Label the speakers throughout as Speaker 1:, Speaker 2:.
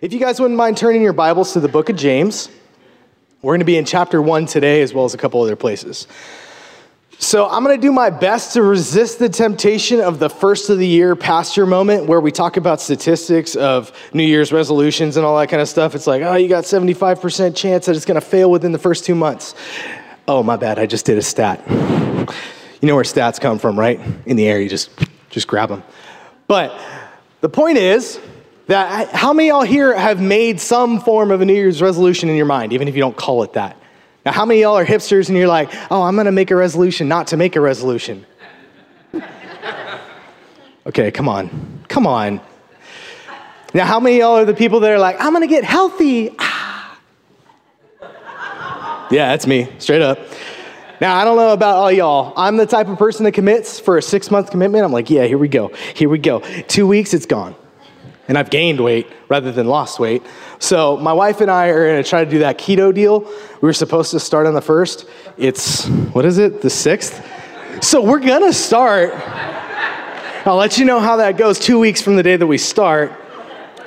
Speaker 1: If you guys wouldn't mind turning your Bibles to the book of James, we're going to be in chapter 1 today as well as a couple other places. So, I'm going to do my best to resist the temptation of the first of the year pastor moment where we talk about statistics of New Year's resolutions and all that kind of stuff. It's like, oh, you got 75% chance that it's going to fail within the first two months. Oh, my bad. I just did a stat. You know where stats come from, right? In the air, you just, just grab them. But the point is, that how many y'all here have made some form of a New Year's resolution in your mind, even if you don't call it that? Now, how many y'all are hipsters and you're like, oh, I'm gonna make a resolution not to make a resolution? okay, come on. Come on. Now, how many y'all are the people that are like, I'm gonna get healthy? Ah. yeah, that's me, straight up. Now, I don't know about all y'all. I'm the type of person that commits for a six month commitment. I'm like, yeah, here we go. Here we go. Two weeks, it's gone and I've gained weight rather than lost weight. So my wife and I are going to try to do that keto deal. We were supposed to start on the first. It's what is it? The sixth. So we're going to start. I'll let you know how that goes two weeks from the day that we start.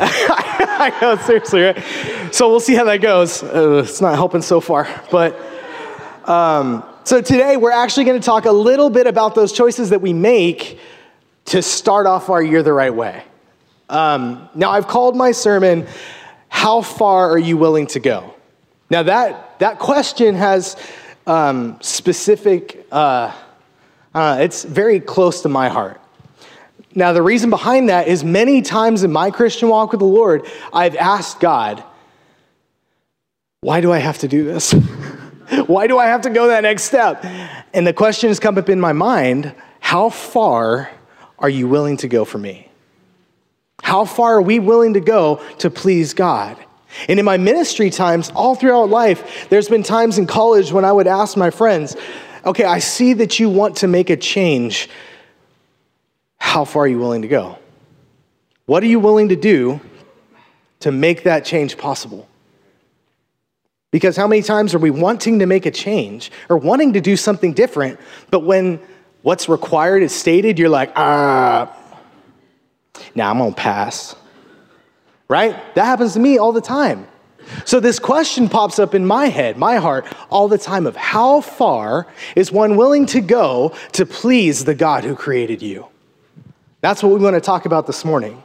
Speaker 1: I know, seriously, right? So we'll see how that goes. Uh, it's not helping so far. But um, so today we're actually going to talk a little bit about those choices that we make to start off our year the right way. Um, now, I've called my sermon, How Far Are You Willing to Go? Now, that, that question has um, specific, uh, uh, it's very close to my heart. Now, the reason behind that is many times in my Christian walk with the Lord, I've asked God, why do I have to do this? why do I have to go that next step? And the question has come up in my mind how far are you willing to go for me? How far are we willing to go to please God? And in my ministry times, all throughout life, there's been times in college when I would ask my friends, okay, I see that you want to make a change. How far are you willing to go? What are you willing to do to make that change possible? Because how many times are we wanting to make a change or wanting to do something different, but when what's required is stated, you're like, ah, now I'm gonna pass. Right? That happens to me all the time. So this question pops up in my head, my heart, all the time of how far is one willing to go to please the God who created you? That's what we want to talk about this morning.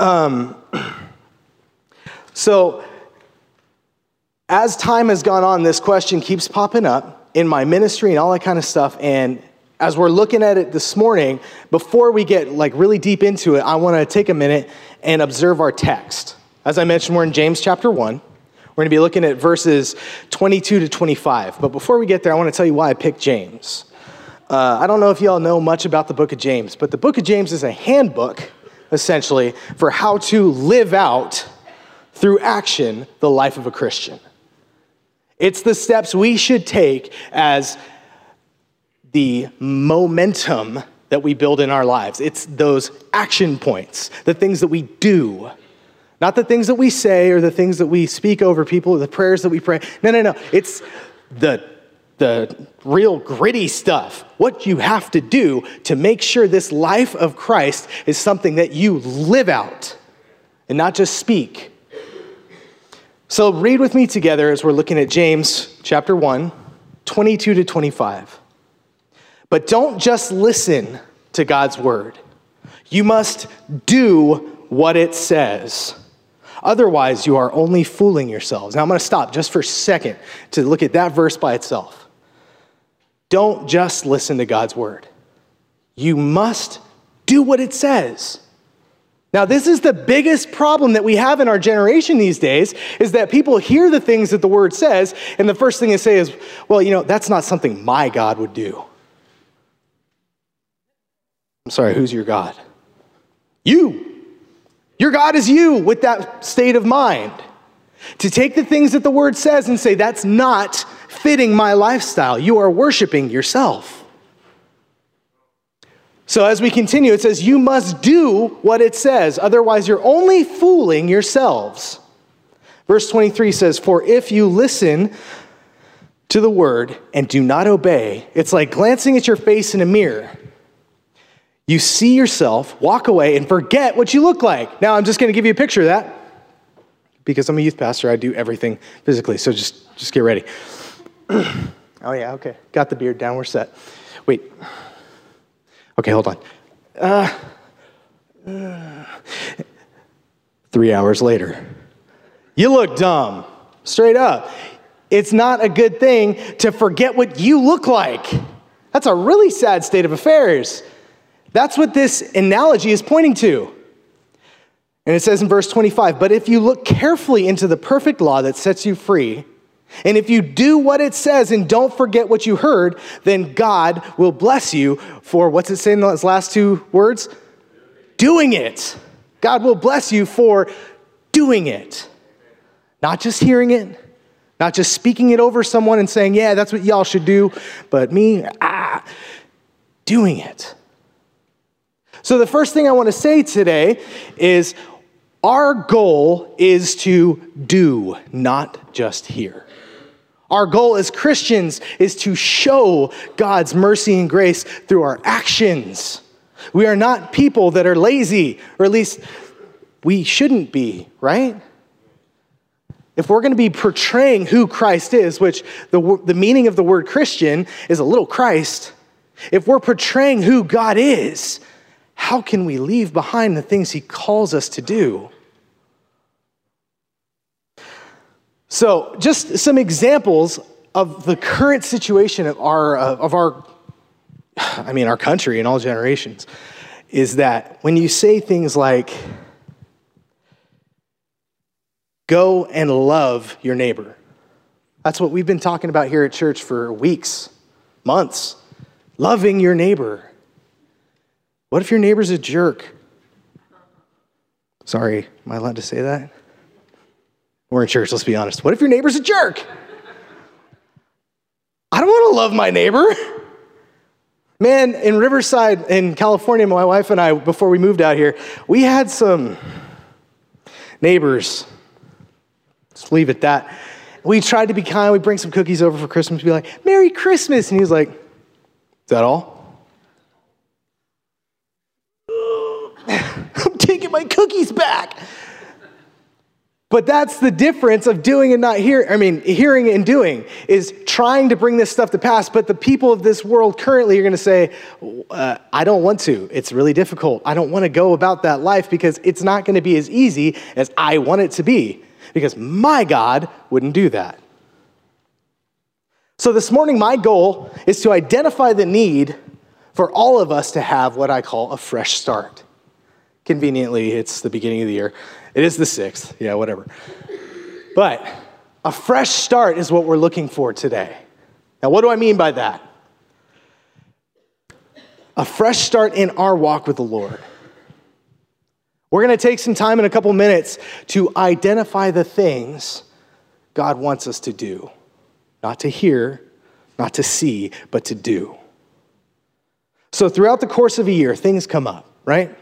Speaker 1: Um, so, as time has gone on, this question keeps popping up in my ministry and all that kind of stuff. And as we're looking at it this morning, before we get like really deep into it, I want to take a minute and observe our text. As I mentioned, we're in James chapter 1. We're going to be looking at verses 22 to 25. But before we get there, I want to tell you why I picked James. Uh, I don't know if y'all know much about the book of James, but the book of James is a handbook, essentially, for how to live out through action the life of a Christian. It's the steps we should take as the momentum that we build in our lives. It's those action points, the things that we do, not the things that we say or the things that we speak over people or the prayers that we pray. No, no, no. It's the, the real gritty stuff. What you have to do to make sure this life of Christ is something that you live out and not just speak. So read with me together as we're looking at James chapter 1, 22 to 25. But don't just listen to God's word. You must do what it says. Otherwise, you are only fooling yourselves. Now, I'm going to stop just for a second to look at that verse by itself. Don't just listen to God's word. You must do what it says. Now, this is the biggest problem that we have in our generation these days is that people hear the things that the word says, and the first thing they say is, well, you know, that's not something my God would do. I'm sorry, who's your God? You. Your God is you with that state of mind. To take the things that the word says and say, that's not fitting my lifestyle. You are worshiping yourself. So as we continue, it says, You must do what it says, otherwise, you're only fooling yourselves. Verse 23 says, For if you listen to the word and do not obey, it's like glancing at your face in a mirror. You see yourself, walk away, and forget what you look like. Now, I'm just going to give you a picture of that because I'm a youth pastor. I do everything physically, so just, just get ready. oh, yeah, okay. Got the beard down. We're set. Wait. Okay, hold on. Uh, uh, three hours later. You look dumb, straight up. It's not a good thing to forget what you look like. That's a really sad state of affairs. That's what this analogy is pointing to. And it says in verse 25, but if you look carefully into the perfect law that sets you free, and if you do what it says and don't forget what you heard, then God will bless you for what's it saying in those last two words? Doing it. God will bless you for doing it. Not just hearing it, not just speaking it over someone and saying, yeah, that's what y'all should do, but me, ah, doing it. So, the first thing I want to say today is our goal is to do, not just hear. Our goal as Christians is to show God's mercy and grace through our actions. We are not people that are lazy, or at least we shouldn't be, right? If we're going to be portraying who Christ is, which the, the meaning of the word Christian is a little Christ, if we're portraying who God is, how can we leave behind the things he calls us to do? So, just some examples of the current situation of our, uh, of our, I mean, our country and all generations is that when you say things like, go and love your neighbor, that's what we've been talking about here at church for weeks, months. Loving your neighbor. What if your neighbor's a jerk? Sorry, am I allowed to say that? We're in church, let's be honest. What if your neighbor's a jerk? I don't want to love my neighbor. Man, in Riverside, in California, my wife and I, before we moved out here, we had some neighbors. Let's leave it at that. We tried to be kind. We bring some cookies over for Christmas. we Be like, "Merry Christmas!" And he was like, "Is that all?" I'm taking my cookies back. But that's the difference of doing and not hearing. I mean, hearing and doing is trying to bring this stuff to pass. But the people of this world currently are going to say, uh, I don't want to. It's really difficult. I don't want to go about that life because it's not going to be as easy as I want it to be. Because my God wouldn't do that. So this morning, my goal is to identify the need for all of us to have what I call a fresh start. Conveniently, it's the beginning of the year. It is the sixth, yeah, whatever. But a fresh start is what we're looking for today. Now, what do I mean by that? A fresh start in our walk with the Lord. We're going to take some time in a couple minutes to identify the things God wants us to do. Not to hear, not to see, but to do. So, throughout the course of a year, things come up, right?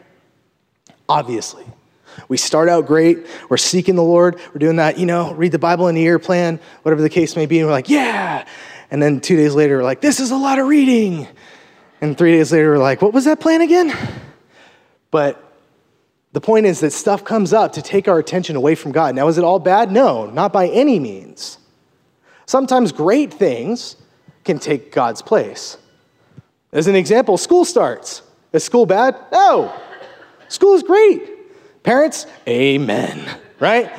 Speaker 1: Obviously. We start out great. We're seeking the Lord. We're doing that, you know, read the Bible in a year plan, whatever the case may be. And we're like, yeah. And then two days later, we're like, this is a lot of reading. And three days later, we're like, what was that plan again? But the point is that stuff comes up to take our attention away from God. Now, is it all bad? No, not by any means. Sometimes great things can take God's place. As an example, school starts. Is school bad? No. School is great. Parents, amen, right?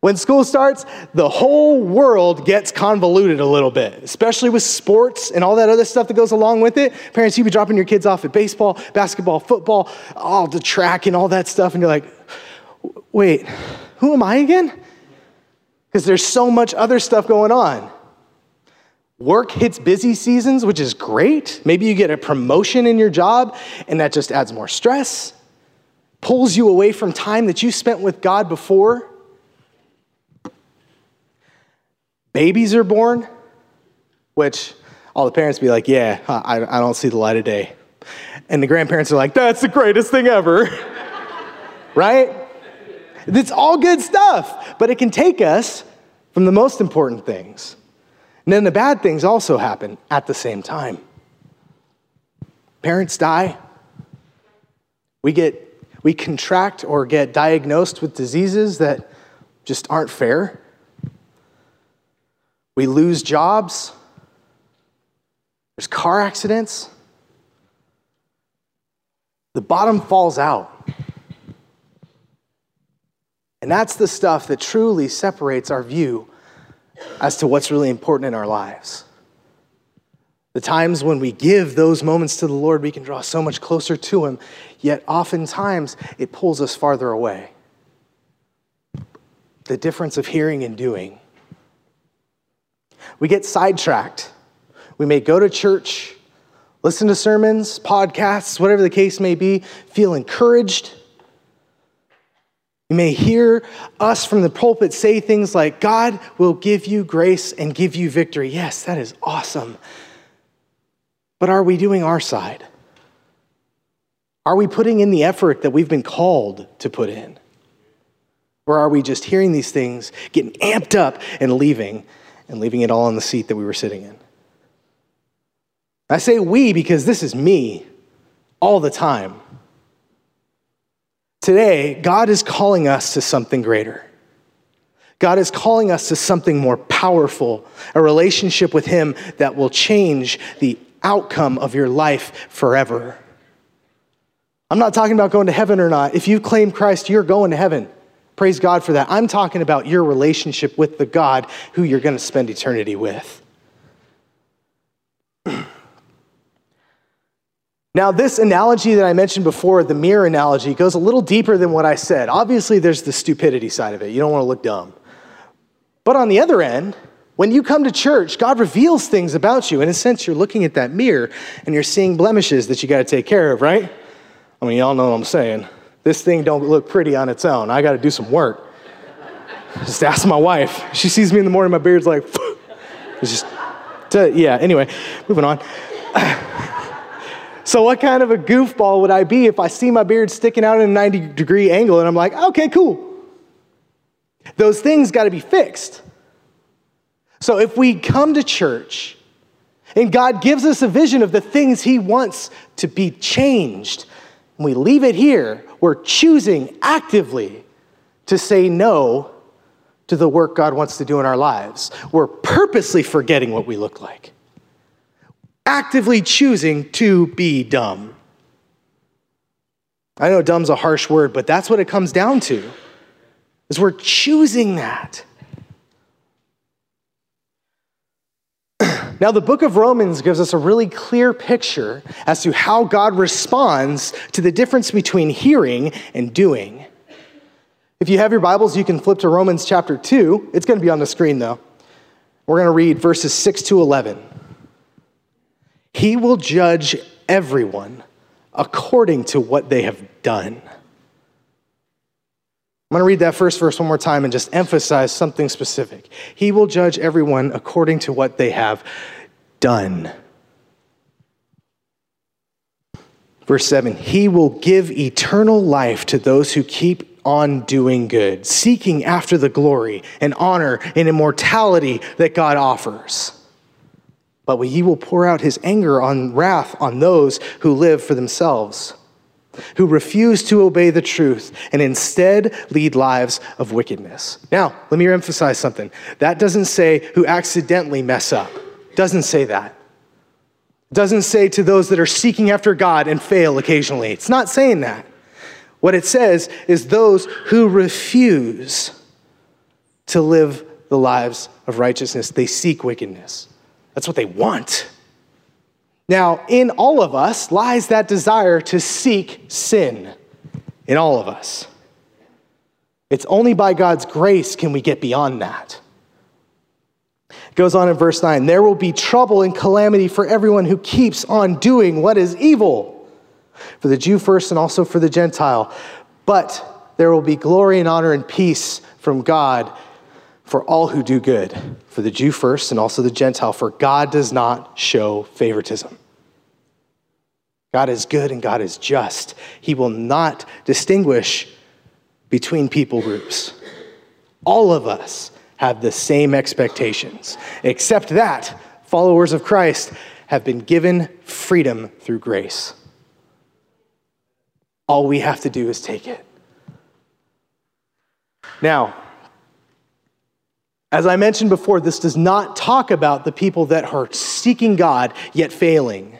Speaker 1: When school starts, the whole world gets convoluted a little bit, especially with sports and all that other stuff that goes along with it. Parents, you be dropping your kids off at baseball, basketball, football, all the track and all that stuff, and you're like, wait, who am I again? Because there's so much other stuff going on. Work hits busy seasons, which is great. Maybe you get a promotion in your job, and that just adds more stress pulls you away from time that you spent with God before. Babies are born, which all the parents be like, Yeah, I, I don't see the light of day. And the grandparents are like, That's the greatest thing ever. right? It's all good stuff, but it can take us from the most important things. And then the bad things also happen at the same time. Parents die. We get we contract or get diagnosed with diseases that just aren't fair. We lose jobs. There's car accidents. The bottom falls out. And that's the stuff that truly separates our view as to what's really important in our lives. The times when we give those moments to the Lord, we can draw so much closer to Him, yet oftentimes it pulls us farther away. The difference of hearing and doing. We get sidetracked. We may go to church, listen to sermons, podcasts, whatever the case may be, feel encouraged. You may hear us from the pulpit say things like, God will give you grace and give you victory. Yes, that is awesome. But are we doing our side? Are we putting in the effort that we've been called to put in? Or are we just hearing these things, getting amped up, and leaving, and leaving it all on the seat that we were sitting in? I say we because this is me all the time. Today, God is calling us to something greater. God is calling us to something more powerful, a relationship with Him that will change the outcome of your life forever. I'm not talking about going to heaven or not. If you claim Christ, you're going to heaven. Praise God for that. I'm talking about your relationship with the God who you're going to spend eternity with. now, this analogy that I mentioned before, the mirror analogy, goes a little deeper than what I said. Obviously, there's the stupidity side of it. You don't want to look dumb. But on the other end, when you come to church, God reveals things about you. In a sense, you're looking at that mirror and you're seeing blemishes that you got to take care of, right? I mean, y'all know what I'm saying. This thing don't look pretty on its own. I got to do some work. Just ask my wife. She sees me in the morning, my beard's like, it's just, yeah, anyway, moving on. so, what kind of a goofball would I be if I see my beard sticking out in a 90 degree angle and I'm like, okay, cool. Those things got to be fixed. So if we come to church and God gives us a vision of the things He wants to be changed, and we leave it here, we're choosing actively to say no to the work God wants to do in our lives. We're purposely forgetting what we look like, actively choosing to be dumb. I know dumb's a harsh word, but that's what it comes down to. Is we're choosing that. Now, the book of Romans gives us a really clear picture as to how God responds to the difference between hearing and doing. If you have your Bibles, you can flip to Romans chapter 2. It's going to be on the screen, though. We're going to read verses 6 to 11. He will judge everyone according to what they have done. I'm going to read that first verse one more time and just emphasize something specific. He will judge everyone according to what they have done. Verse 7 He will give eternal life to those who keep on doing good, seeking after the glory and honor and immortality that God offers. But he will pour out his anger on wrath on those who live for themselves who refuse to obey the truth and instead lead lives of wickedness. Now, let me emphasize something. That doesn't say who accidentally mess up. Doesn't say that. Doesn't say to those that are seeking after God and fail occasionally. It's not saying that. What it says is those who refuse to live the lives of righteousness, they seek wickedness. That's what they want. Now, in all of us lies that desire to seek sin, in all of us. It's only by God's grace can we get beyond that. It goes on in verse 9 there will be trouble and calamity for everyone who keeps on doing what is evil, for the Jew first and also for the Gentile. But there will be glory and honor and peace from God for all who do good, for the Jew first and also the Gentile, for God does not show favoritism. God is good and God is just. He will not distinguish between people groups. All of us have the same expectations, except that followers of Christ have been given freedom through grace. All we have to do is take it. Now, as I mentioned before, this does not talk about the people that are seeking God yet failing.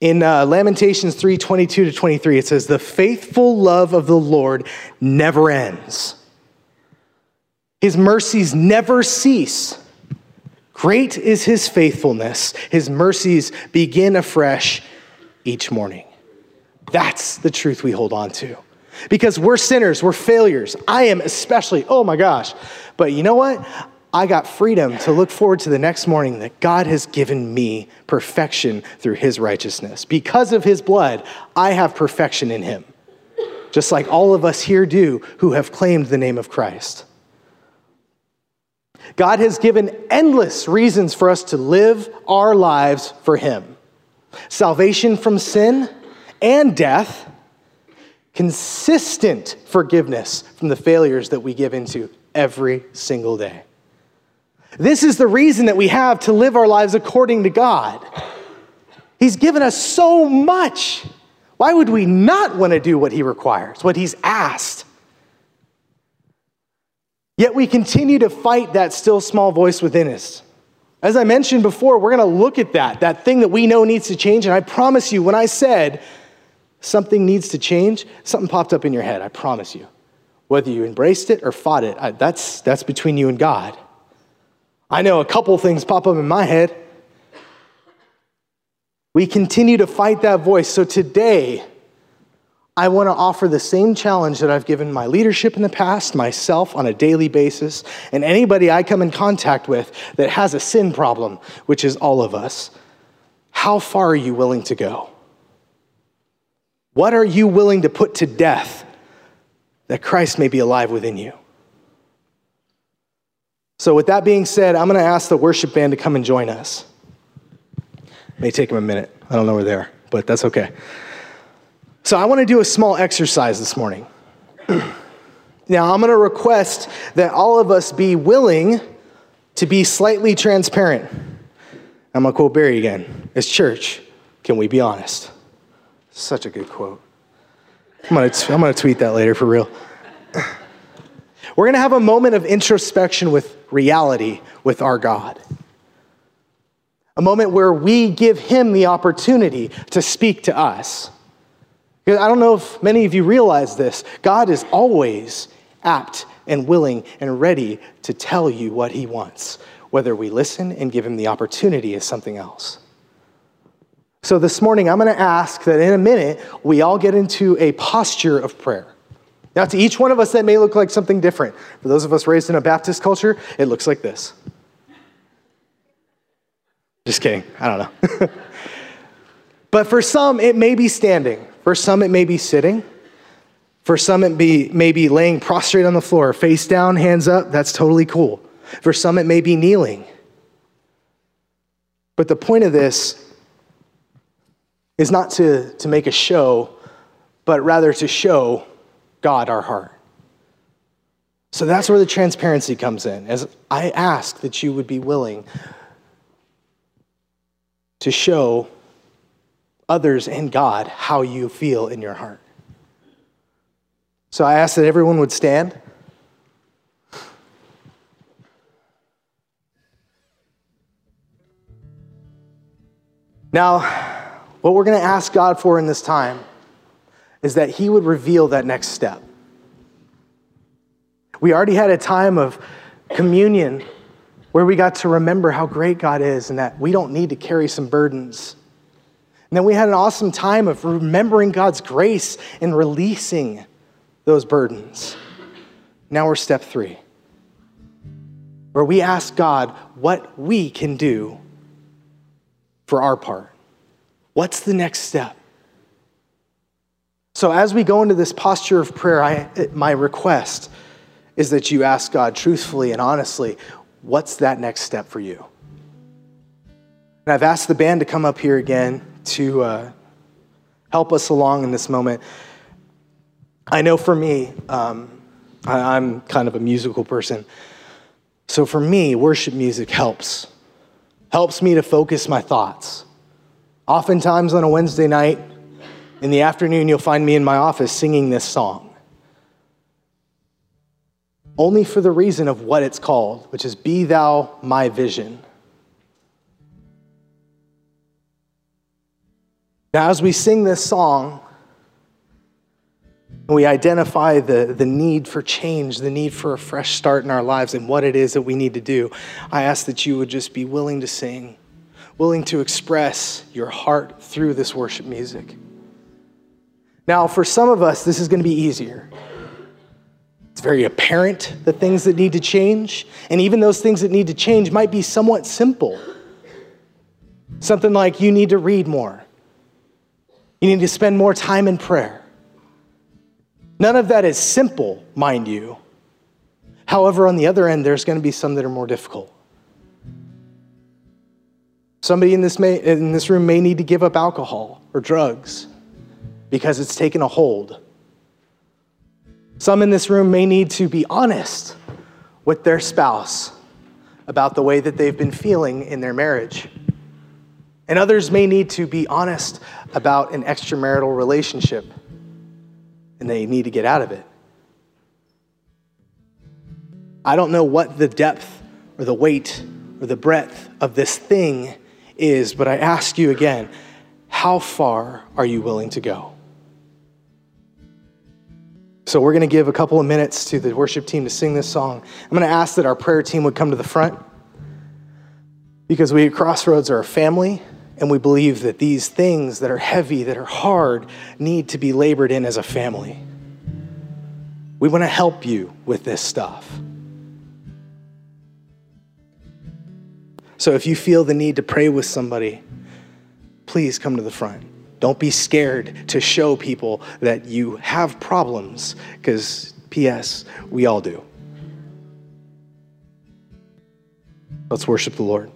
Speaker 1: In uh, Lamentations 3 22 to 23, it says, The faithful love of the Lord never ends. His mercies never cease. Great is his faithfulness. His mercies begin afresh each morning. That's the truth we hold on to. Because we're sinners, we're failures. I am especially, oh my gosh. But you know what? I got freedom to look forward to the next morning that God has given me perfection through his righteousness. Because of his blood, I have perfection in him, just like all of us here do who have claimed the name of Christ. God has given endless reasons for us to live our lives for him salvation from sin and death, consistent forgiveness from the failures that we give into every single day. This is the reason that we have to live our lives according to God. He's given us so much. Why would we not want to do what He requires, what He's asked? Yet we continue to fight that still small voice within us. As I mentioned before, we're going to look at that, that thing that we know needs to change. And I promise you, when I said something needs to change, something popped up in your head. I promise you. Whether you embraced it or fought it, I, that's, that's between you and God. I know a couple things pop up in my head. We continue to fight that voice. So today, I want to offer the same challenge that I've given my leadership in the past, myself on a daily basis, and anybody I come in contact with that has a sin problem, which is all of us. How far are you willing to go? What are you willing to put to death that Christ may be alive within you? So, with that being said, I'm going to ask the worship band to come and join us. May take them a minute. I don't know where they are, but that's okay. So, I want to do a small exercise this morning. now, I'm going to request that all of us be willing to be slightly transparent. I'm going to quote Barry again. As church, can we be honest? Such a good quote. I'm going to tweet that later for real. We're going to have a moment of introspection with reality with our God. A moment where we give Him the opportunity to speak to us. Because I don't know if many of you realize this. God is always apt and willing and ready to tell you what He wants. Whether we listen and give Him the opportunity is something else. So this morning, I'm going to ask that in a minute, we all get into a posture of prayer. Now, to each one of us, that may look like something different. For those of us raised in a Baptist culture, it looks like this. Just kidding. I don't know. but for some, it may be standing. For some, it may be sitting. For some, it be, may be laying prostrate on the floor, face down, hands up. That's totally cool. For some, it may be kneeling. But the point of this is not to, to make a show, but rather to show God our heart. So that's where the transparency comes in. As I ask that you would be willing to show others and God how you feel in your heart. So I ask that everyone would stand. Now, what we're going to ask God for in this time is that He would reveal that next step. We already had a time of communion where we got to remember how great God is and that we don't need to carry some burdens. And then we had an awesome time of remembering God's grace and releasing those burdens. Now we're step three, where we ask God what we can do for our part. What's the next step? So, as we go into this posture of prayer, I, my request is that you ask God truthfully and honestly, what's that next step for you? And I've asked the band to come up here again to uh, help us along in this moment. I know for me, um, I, I'm kind of a musical person. So for me, worship music helps. helps me to focus my thoughts. Oftentimes on a Wednesday night, in the afternoon, you'll find me in my office singing this song. Only for the reason of what it's called, which is Be Thou My Vision. Now, as we sing this song, we identify the, the need for change, the need for a fresh start in our lives, and what it is that we need to do, I ask that you would just be willing to sing, willing to express your heart through this worship music. Now, for some of us, this is going to be easier. It's very apparent the things that need to change, and even those things that need to change might be somewhat simple. Something like you need to read more, you need to spend more time in prayer. None of that is simple, mind you. However, on the other end, there's going to be some that are more difficult. Somebody in this, may, in this room may need to give up alcohol or drugs because it's taken a hold. Some in this room may need to be honest with their spouse about the way that they've been feeling in their marriage. And others may need to be honest about an extramarital relationship and they need to get out of it. I don't know what the depth or the weight or the breadth of this thing is, but I ask you again how far are you willing to go? So, we're going to give a couple of minutes to the worship team to sing this song. I'm going to ask that our prayer team would come to the front because we at Crossroads are a family and we believe that these things that are heavy, that are hard, need to be labored in as a family. We want to help you with this stuff. So if you feel the need to pray with somebody, please come to the front. Don't be scared to show people that you have problems, because, P.S., we all do. Let's worship the Lord.